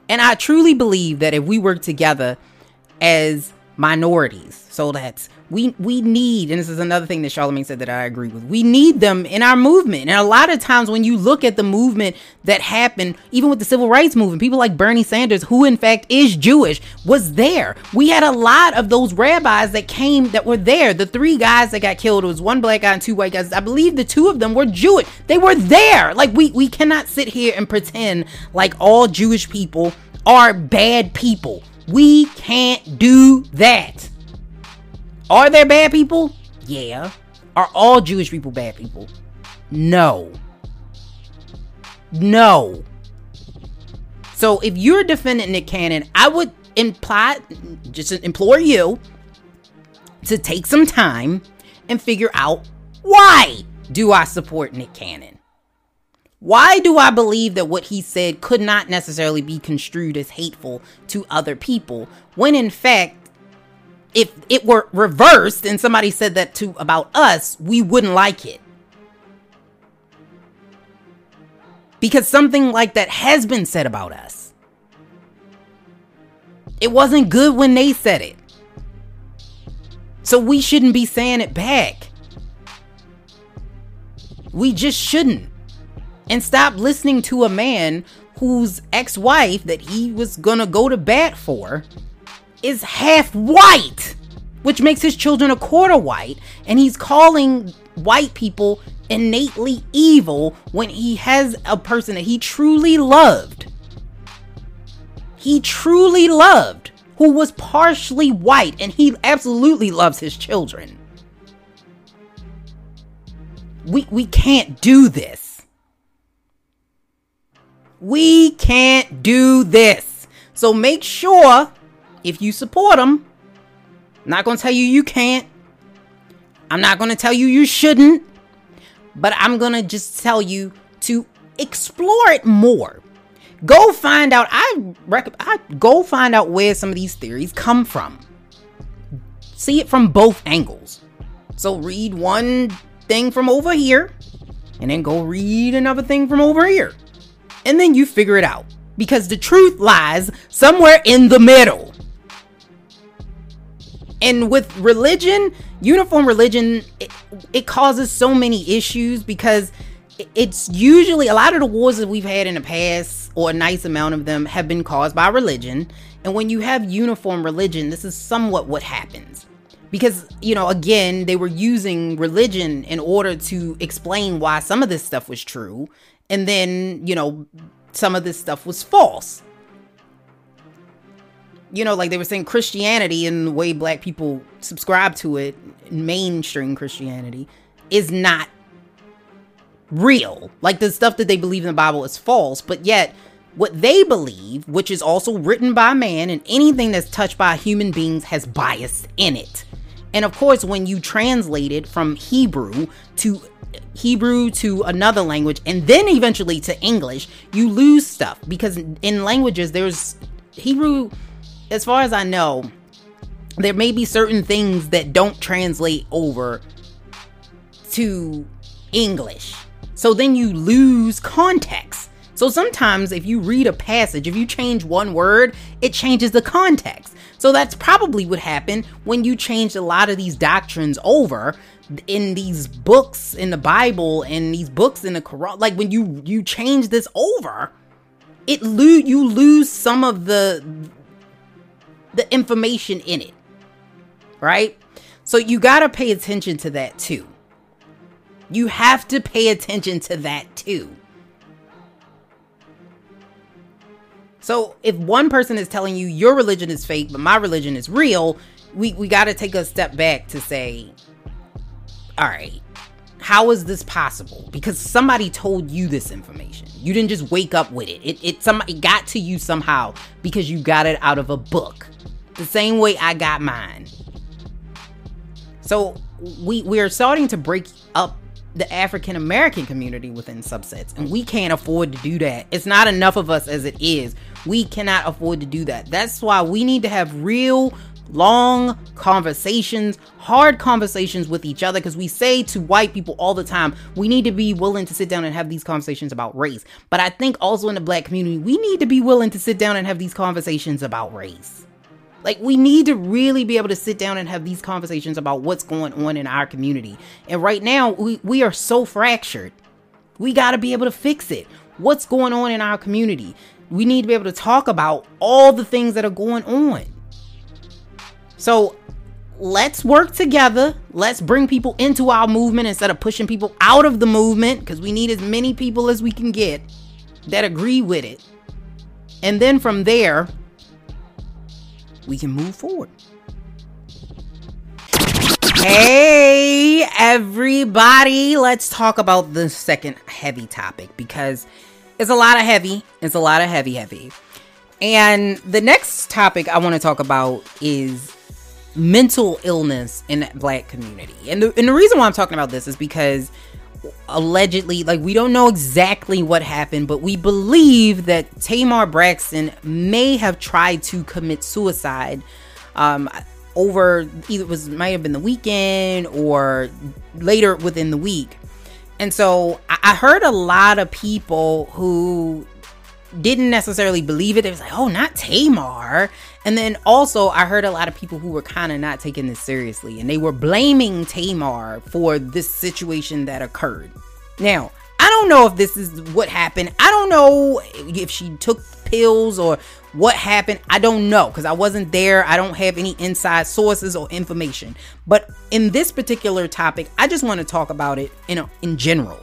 And I truly believe that if we work together as minorities, so that's we we need, and this is another thing that Charlamagne said that I agree with. We need them in our movement. And a lot of times when you look at the movement that happened, even with the civil rights movement, people like Bernie Sanders, who in fact is Jewish, was there. We had a lot of those rabbis that came that were there. The three guys that got killed, was one black guy and two white guys. I believe the two of them were Jewish. They were there. Like we we cannot sit here and pretend like all Jewish people are bad people. We can't do that. Are there bad people? Yeah. Are all Jewish people bad people? No. No. So if you're defending Nick Cannon, I would imply just implore you to take some time and figure out why do I support Nick Cannon? Why do I believe that what he said could not necessarily be construed as hateful to other people when in fact if it were reversed and somebody said that to about us, we wouldn't like it. Because something like that has been said about us. It wasn't good when they said it. So we shouldn't be saying it back. We just shouldn't. And stop listening to a man whose ex wife that he was gonna go to bat for is half white, which makes his children a quarter white, and he's calling white people innately evil when he has a person that he truly loved. He truly loved, who was partially white, and he absolutely loves his children. We, we can't do this. We can't do this. So make sure if you support them. I'm not going to tell you you can't. I'm not going to tell you you shouldn't. But I'm going to just tell you to explore it more. Go find out. I, rec- I go find out where some of these theories come from. See it from both angles. So read one thing from over here and then go read another thing from over here. And then you figure it out because the truth lies somewhere in the middle. And with religion, uniform religion, it, it causes so many issues because it's usually a lot of the wars that we've had in the past, or a nice amount of them, have been caused by religion. And when you have uniform religion, this is somewhat what happens. Because, you know, again, they were using religion in order to explain why some of this stuff was true. And then, you know, some of this stuff was false you know, like they were saying Christianity and the way black people subscribe to it, mainstream Christianity, is not real. Like the stuff that they believe in the Bible is false, but yet what they believe, which is also written by man, and anything that's touched by human beings has bias in it. And of course, when you translate it from Hebrew to Hebrew to another language and then eventually to English, you lose stuff because in languages there's Hebrew as far as I know, there may be certain things that don't translate over to English. So then you lose context. So sometimes if you read a passage, if you change one word, it changes the context. So that's probably what happened when you changed a lot of these doctrines over in these books in the Bible and these books in the Quran. Like when you you change this over, it lose you lose some of the the information in it. Right? So you got to pay attention to that too. You have to pay attention to that too. So if one person is telling you your religion is fake, but my religion is real, we, we got to take a step back to say, all right, how is this possible? Because somebody told you this information. You didn't just wake up with it. It it somebody got to you somehow because you got it out of a book. The same way I got mine. So we we are starting to break up the African American community within subsets, and we can't afford to do that. It's not enough of us as it is. We cannot afford to do that. That's why we need to have real long conversations, hard conversations with each other because we say to white people all the time, we need to be willing to sit down and have these conversations about race. But I think also in the black community, we need to be willing to sit down and have these conversations about race. Like, we need to really be able to sit down and have these conversations about what's going on in our community. And right now, we, we are so fractured. We got to be able to fix it. What's going on in our community? We need to be able to talk about all the things that are going on. So, let's work together. Let's bring people into our movement instead of pushing people out of the movement because we need as many people as we can get that agree with it. And then from there, we can move forward. Hey, everybody, let's talk about the second heavy topic because it's a lot of heavy. It's a lot of heavy, heavy. And the next topic I want to talk about is mental illness in the black community. And the, and the reason why I'm talking about this is because allegedly, like, we don't know exactly what happened, but we believe that Tamar Braxton may have tried to commit suicide. Um, over either was might have been the weekend or later within the week. And so I heard a lot of people who didn't necessarily believe it. It was like, oh, not Tamar. And then also, I heard a lot of people who were kind of not taking this seriously and they were blaming Tamar for this situation that occurred. Now, I don't know if this is what happened. I don't know if she took pills or what happened. I don't know because I wasn't there. I don't have any inside sources or information. But in this particular topic, I just want to talk about it in a, in general.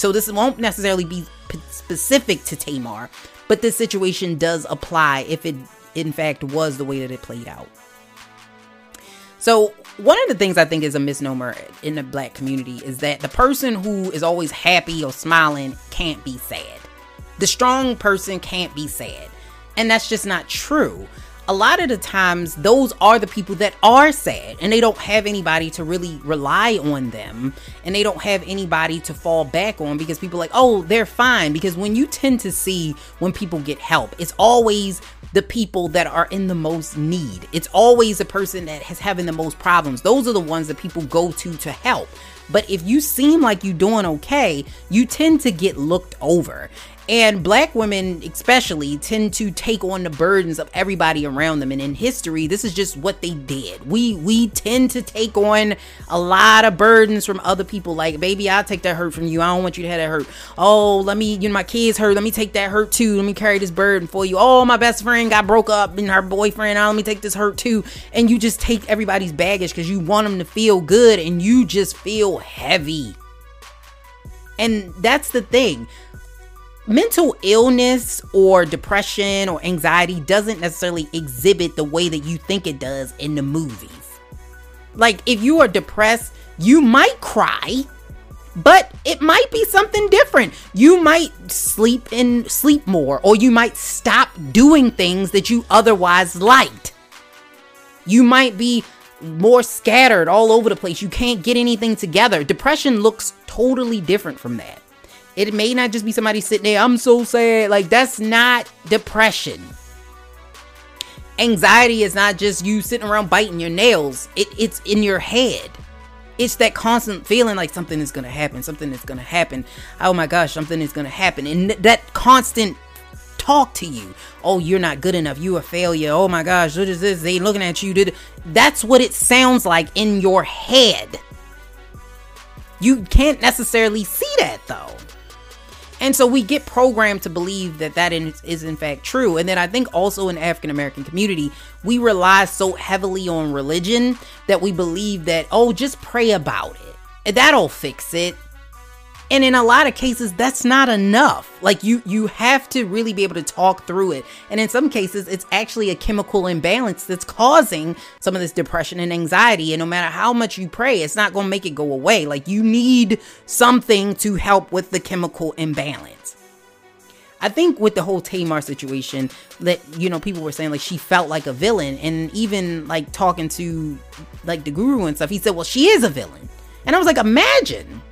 So this won't necessarily be specific to Tamar, but this situation does apply if it in fact was the way that it played out. So, one of the things I think is a misnomer in the black community is that the person who is always happy or smiling can't be sad. The strong person can't be sad. And that's just not true. A lot of the times, those are the people that are sad and they don't have anybody to really rely on them and they don't have anybody to fall back on because people like, oh, they're fine. Because when you tend to see when people get help, it's always the people that are in the most need. It's always the person that is having the most problems. Those are the ones that people go to to help. But if you seem like you're doing okay, you tend to get looked over. And black women, especially, tend to take on the burdens of everybody around them. And in history, this is just what they did. We we tend to take on a lot of burdens from other people. Like, baby, I'll take that hurt from you. I don't want you to have that hurt. Oh, let me, you know, my kids hurt. Let me take that hurt too. Let me carry this burden for you. Oh, my best friend got broke up and her boyfriend. Oh, let me take this hurt too. And you just take everybody's baggage because you want them to feel good and you just feel heavy. And that's the thing mental illness or depression or anxiety doesn't necessarily exhibit the way that you think it does in the movies. Like, if you are depressed, you might cry, but it might be something different. You might sleep in sleep more or you might stop doing things that you otherwise liked. You might be more scattered all over the place. You can't get anything together. Depression looks totally different from that. It may not just be somebody sitting there, I'm so sad. Like, that's not depression. Anxiety is not just you sitting around biting your nails, it, it's in your head. It's that constant feeling like something is going to happen, something is going to happen. Oh my gosh, something is going to happen. And that constant talk to you. Oh, you're not good enough. You a failure. Oh my gosh, what is this? They looking at you. Did that's what it sounds like in your head. You can't necessarily see that though. And so we get programmed to believe that that is in fact true. And then I think also in African American community, we rely so heavily on religion that we believe that oh, just pray about it. That'll fix it and in a lot of cases that's not enough. Like you you have to really be able to talk through it. And in some cases it's actually a chemical imbalance that's causing some of this depression and anxiety. And no matter how much you pray it's not going to make it go away. Like you need something to help with the chemical imbalance. I think with the whole Tamar situation, that you know, people were saying like she felt like a villain, and even like talking to like the guru and stuff, he said, "Well, she is a villain," and I was like, "Imagine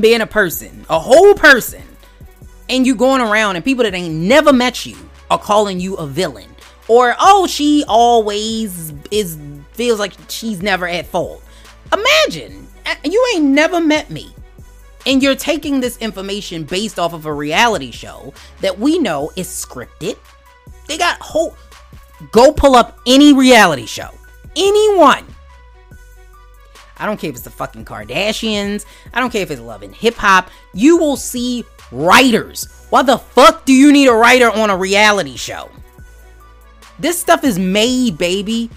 being a person, a whole person, and you going around and people that ain't never met you are calling you a villain. Or, oh, she always is feels like she's never at fault. Imagine you ain't never met me. And you're taking this information based off of a reality show that we know is scripted. They got whole go pull up any reality show. Anyone I don't care if it's the fucking Kardashians. I don't care if it's Love and Hip Hop. You will see writers. Why the fuck do you need a writer on a reality show? This stuff is made, baby.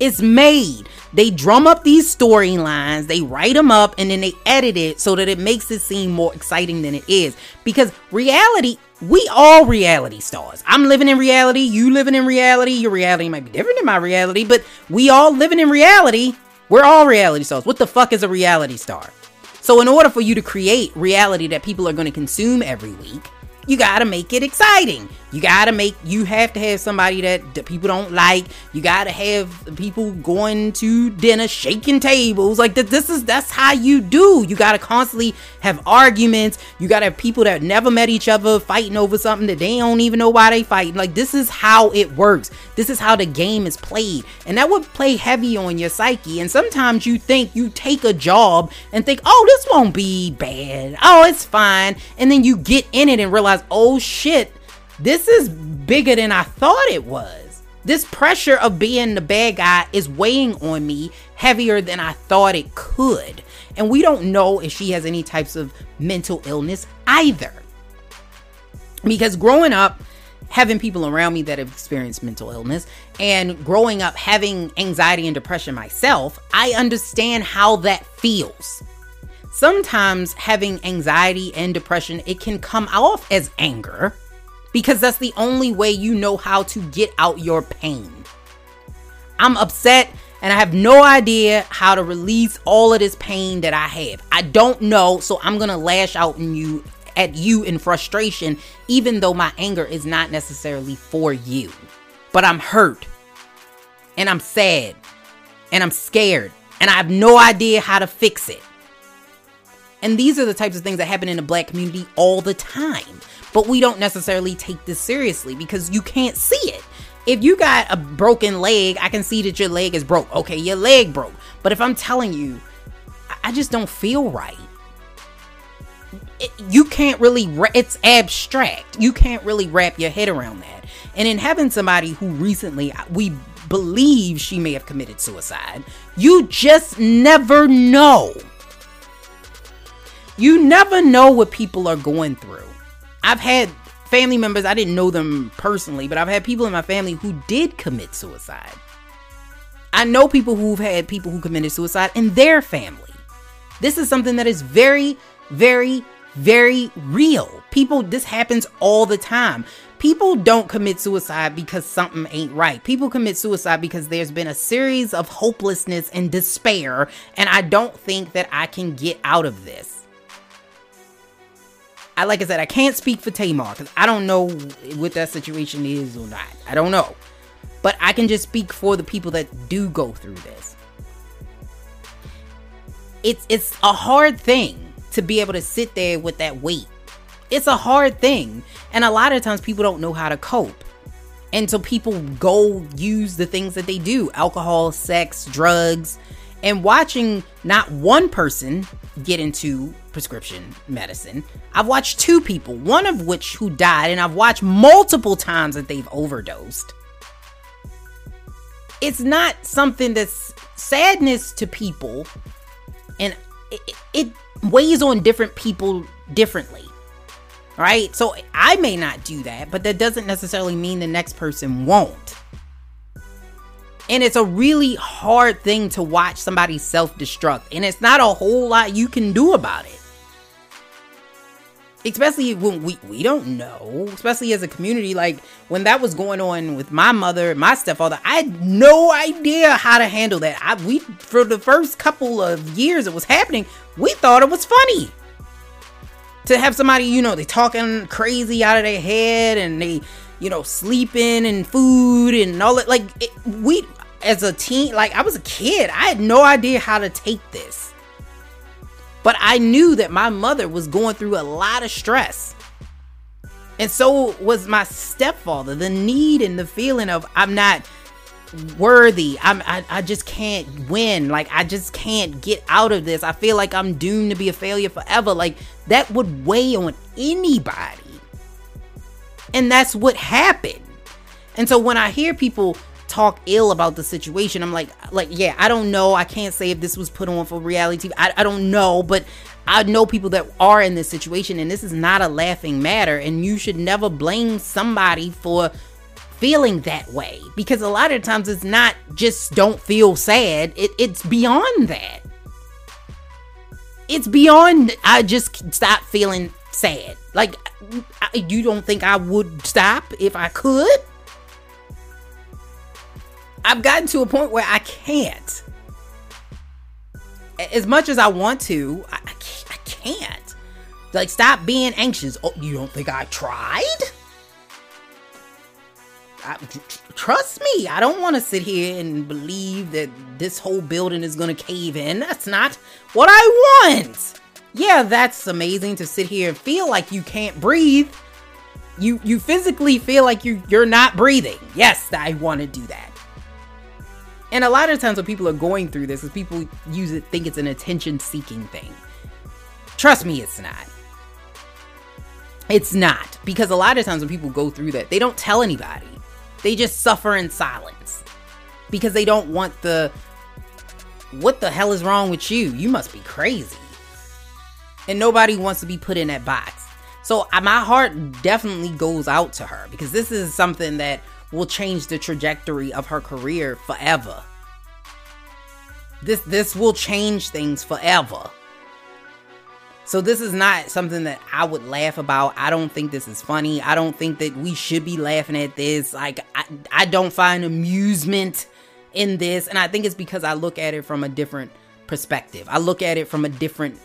It's made. They drum up these storylines, they write them up, and then they edit it so that it makes it seem more exciting than it is. Because reality, we all reality stars. I'm living in reality, you living in reality. Your reality might be different than my reality, but we all living in reality. We're all reality stars. What the fuck is a reality star? So, in order for you to create reality that people are going to consume every week, you gotta make it exciting. You gotta make, you have to have somebody that, people don't like. You gotta have people going to dinner, shaking tables. Like this is, that's how you do. You gotta constantly have arguments. You gotta have people that never met each other fighting over something that they don't even know why they fighting. Like this is how it works. This is how the game is played. And that would play heavy on your psyche. And sometimes you think you take a job and think, oh, this won't be bad. Oh, it's fine. And then you get in it and realize, oh shit, this is bigger than I thought it was. This pressure of being the bad guy is weighing on me heavier than I thought it could. And we don't know if she has any types of mental illness either. Because growing up, having people around me that have experienced mental illness and growing up having anxiety and depression myself, I understand how that feels. Sometimes having anxiety and depression, it can come off as anger because that's the only way you know how to get out your pain. I'm upset and I have no idea how to release all of this pain that I have. I don't know, so I'm going to lash out in you at you in frustration even though my anger is not necessarily for you. But I'm hurt. And I'm sad. And I'm scared. And I have no idea how to fix it. And these are the types of things that happen in the black community all the time. But we don't necessarily take this seriously because you can't see it. If you got a broken leg, I can see that your leg is broke. Okay, your leg broke. But if I'm telling you, I just don't feel right. It, you can't really, it's abstract. You can't really wrap your head around that. And in having somebody who recently, uh, we believe she may have committed suicide, you just never know. You never know what people are going through. I've had family members, I didn't know them personally, but I've had people in my family who did commit suicide. I know people who've had people who committed suicide in their family. This is something that is very, very, very real. People, this happens all the time. people don't commit suicide because something ain't right. People commit suicide because there's been a series of hopelessness and despair, and I don't think that I can get out of this. I like I said, I can't speak for Tamar because I don't know what that situation is or not. I don't know. But I can just speak for the people that do go through this. It's it's a hard thing to be able to sit there with that weight. It's a hard thing. And a lot of times people don't know how to cope. And so people go use the things that they do alcohol, sex, drugs, and watching not one person get into prescription medicine. I've watched two people, one of which who died, and I've watched multiple times that they've overdosed. It's not something that's sadness to people, and it, it weighs on different people differently. Right? So I may not do that, but that doesn't necessarily mean the next person won't. And it's a really hard thing to watch somebody self destruct. And it's not a whole lot you can do about it. Especially when we, we don't know, especially as a community. Like when that was going on with my mother, my stepfather, I had no idea how to handle that. I we for the first couple of years it was happening, we thought it was funny. To have somebody, you know, they talking crazy out of their head and they you know, sleeping and food and all that. Like, it, we, as a teen, like, I was a kid. I had no idea how to take this. But I knew that my mother was going through a lot of stress. And so was my stepfather. The need and the feeling of, I'm not worthy. I'm I, I just can't win. Like I just can't get out of this. I feel like I'm doomed to be a failure forever. Like that would weigh on anybody. And that's what happened. And so when I hear people talk ill about the situation, I'm like, like, yeah, I don't know. I can't say if this was put on for reality TV. I, I don't know, but I know people that are in this situation, and this is not a laughing matter. And you should never blame somebody for feeling that way because a lot of times it's not just don't feel sad, it, it's beyond that. It's beyond I just stop feeling sad. Like, you don't think I would stop if I could? I've gotten to a point where I can't. As much as I want to, I, I can't. Like, stop being anxious. Oh, you don't think I tried? I, trust me, I don't want to sit here and believe that this whole building is going to cave in. That's not what I want yeah, that's amazing to sit here and feel like you can't breathe. You you physically feel like you you're not breathing. Yes, I want to do that. And a lot of times when people are going through this, is people use it think it's an attention seeking thing. Trust me, it's not. It's not because a lot of times when people go through that, they don't tell anybody. They just suffer in silence because they don't want the what the hell is wrong with you? You must be crazy and nobody wants to be put in that box. So uh, my heart definitely goes out to her because this is something that will change the trajectory of her career forever. This this will change things forever. So this is not something that I would laugh about. I don't think this is funny. I don't think that we should be laughing at this. Like I, I don't find amusement in this and I think it's because I look at it from a different perspective. I look at it from a different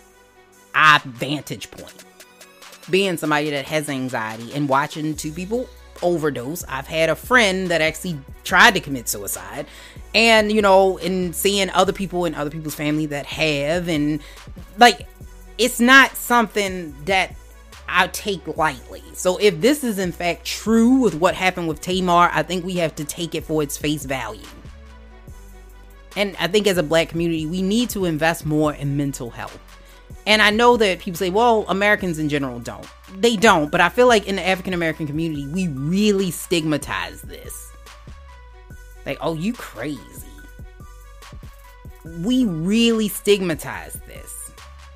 I vantage point. Being somebody that has anxiety and watching two people overdose. I've had a friend that actually tried to commit suicide. And, you know, and seeing other people and other people's family that have, and like, it's not something that I take lightly. So if this is in fact true with what happened with Tamar, I think we have to take it for its face value. And I think as a black community, we need to invest more in mental health. And I know that people say, well, Americans in general don't. They don't, but I feel like in the African American community, we really stigmatize this. Like, oh, you crazy. We really stigmatize this.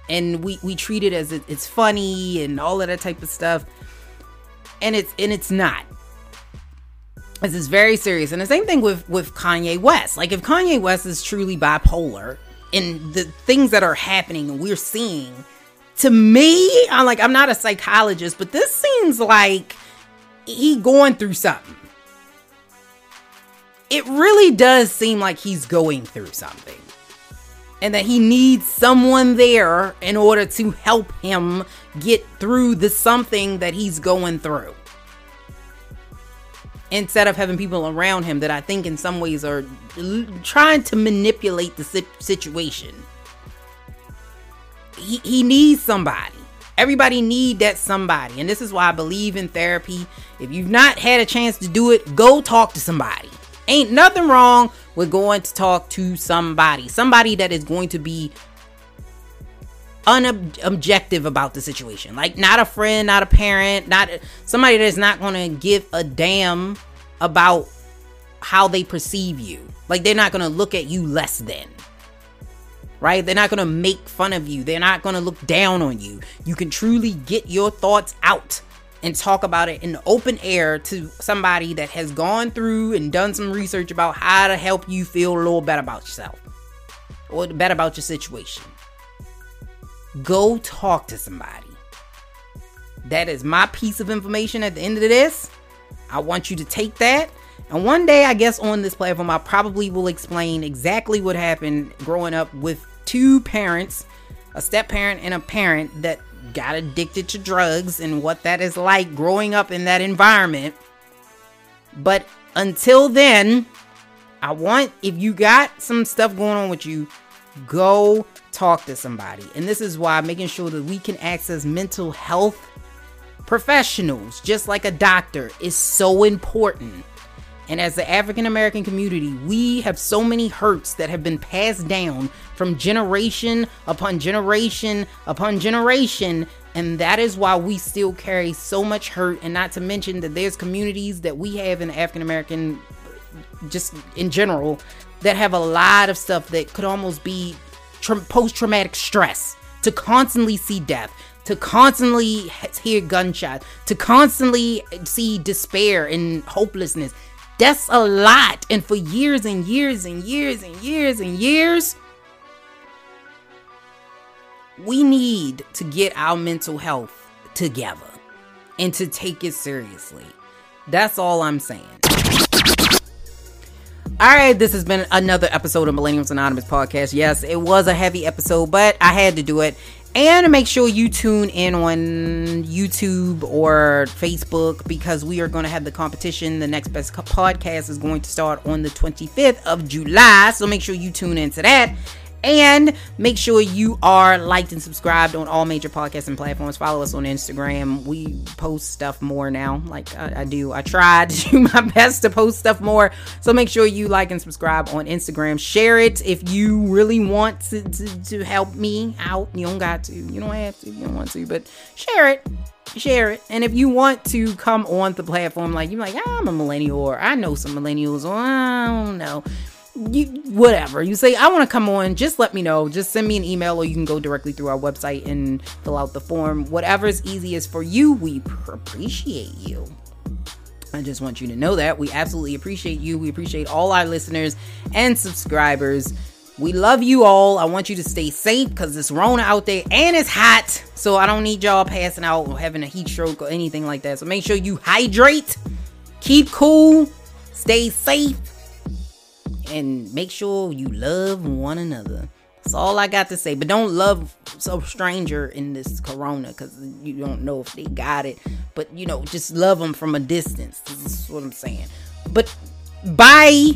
And we, we treat it as it, it's funny and all of that type of stuff. And it's and it's not. This is very serious. And the same thing with, with Kanye West. Like if Kanye West is truly bipolar, and the things that are happening and we're seeing to me i'm like i'm not a psychologist but this seems like he going through something. It really does seem like he's going through something. And that he needs someone there in order to help him get through the something that he's going through. Instead of having people around him that I think in some ways are trying to manipulate the situation. He, he needs somebody. Everybody need that somebody. And this is why I believe in therapy. If you've not had a chance to do it, go talk to somebody. Ain't nothing wrong with going to talk to somebody. Somebody that is going to be unobjective about the situation. Like not a friend, not a parent, not somebody that's not going to give a damn about how they perceive you. Like they're not going to look at you less than right? They're not going to make fun of you. They're not going to look down on you. You can truly get your thoughts out and talk about it in the open air to somebody that has gone through and done some research about how to help you feel a little better about yourself or better about your situation. Go talk to somebody. That is my piece of information at the end of this. I want you to take that and one day, I guess on this platform, I probably will explain exactly what happened growing up with two parents, a step parent and a parent that got addicted to drugs and what that is like growing up in that environment. But until then, I want if you got some stuff going on with you, go talk to somebody. And this is why making sure that we can access mental health professionals, just like a doctor, is so important. And as the African American community, we have so many hurts that have been passed down from generation upon generation upon generation. And that is why we still carry so much hurt. And not to mention that there's communities that we have in African American, just in general, that have a lot of stuff that could almost be tra- post traumatic stress to constantly see death, to constantly hear gunshots, to constantly see despair and hopelessness that's a lot. And for years and years and years and years and years, we need to get our mental health together and to take it seriously. That's all I'm saying. All right, this has been another episode of Millennials Anonymous podcast. Yes, it was a heavy episode, but I had to do it. And make sure you tune in on YouTube or Facebook because we are going to have the competition. The next best podcast is going to start on the 25th of July. So make sure you tune into that. And make sure you are liked and subscribed on all major podcasts and platforms. Follow us on Instagram. We post stuff more now. Like I, I, do. I try to do my best to post stuff more. So make sure you like and subscribe on Instagram. Share it if you really want to, to, to help me out. You don't got to. You don't have to. You don't want to. But share it share it. And if you want to come on the platform, like you're like, ah, I'm a millennial, or I know some millennials, or I don't know you whatever you say i want to come on just let me know just send me an email or you can go directly through our website and fill out the form whatever is easiest for you we appreciate you I just want you to know that we absolutely appreciate you. We appreciate all our listeners and subscribers. We love you all. I want you to stay safe because it's Rona out there and it's hot. So I don't need y'all passing out or having a heat stroke or anything like that. So make sure you hydrate, keep cool, stay safe, and make sure you love one another. That's all I got to say. But don't love some stranger in this corona because you don't know if they got it. But you know, just love them from a distance. This is what I'm saying. But bye.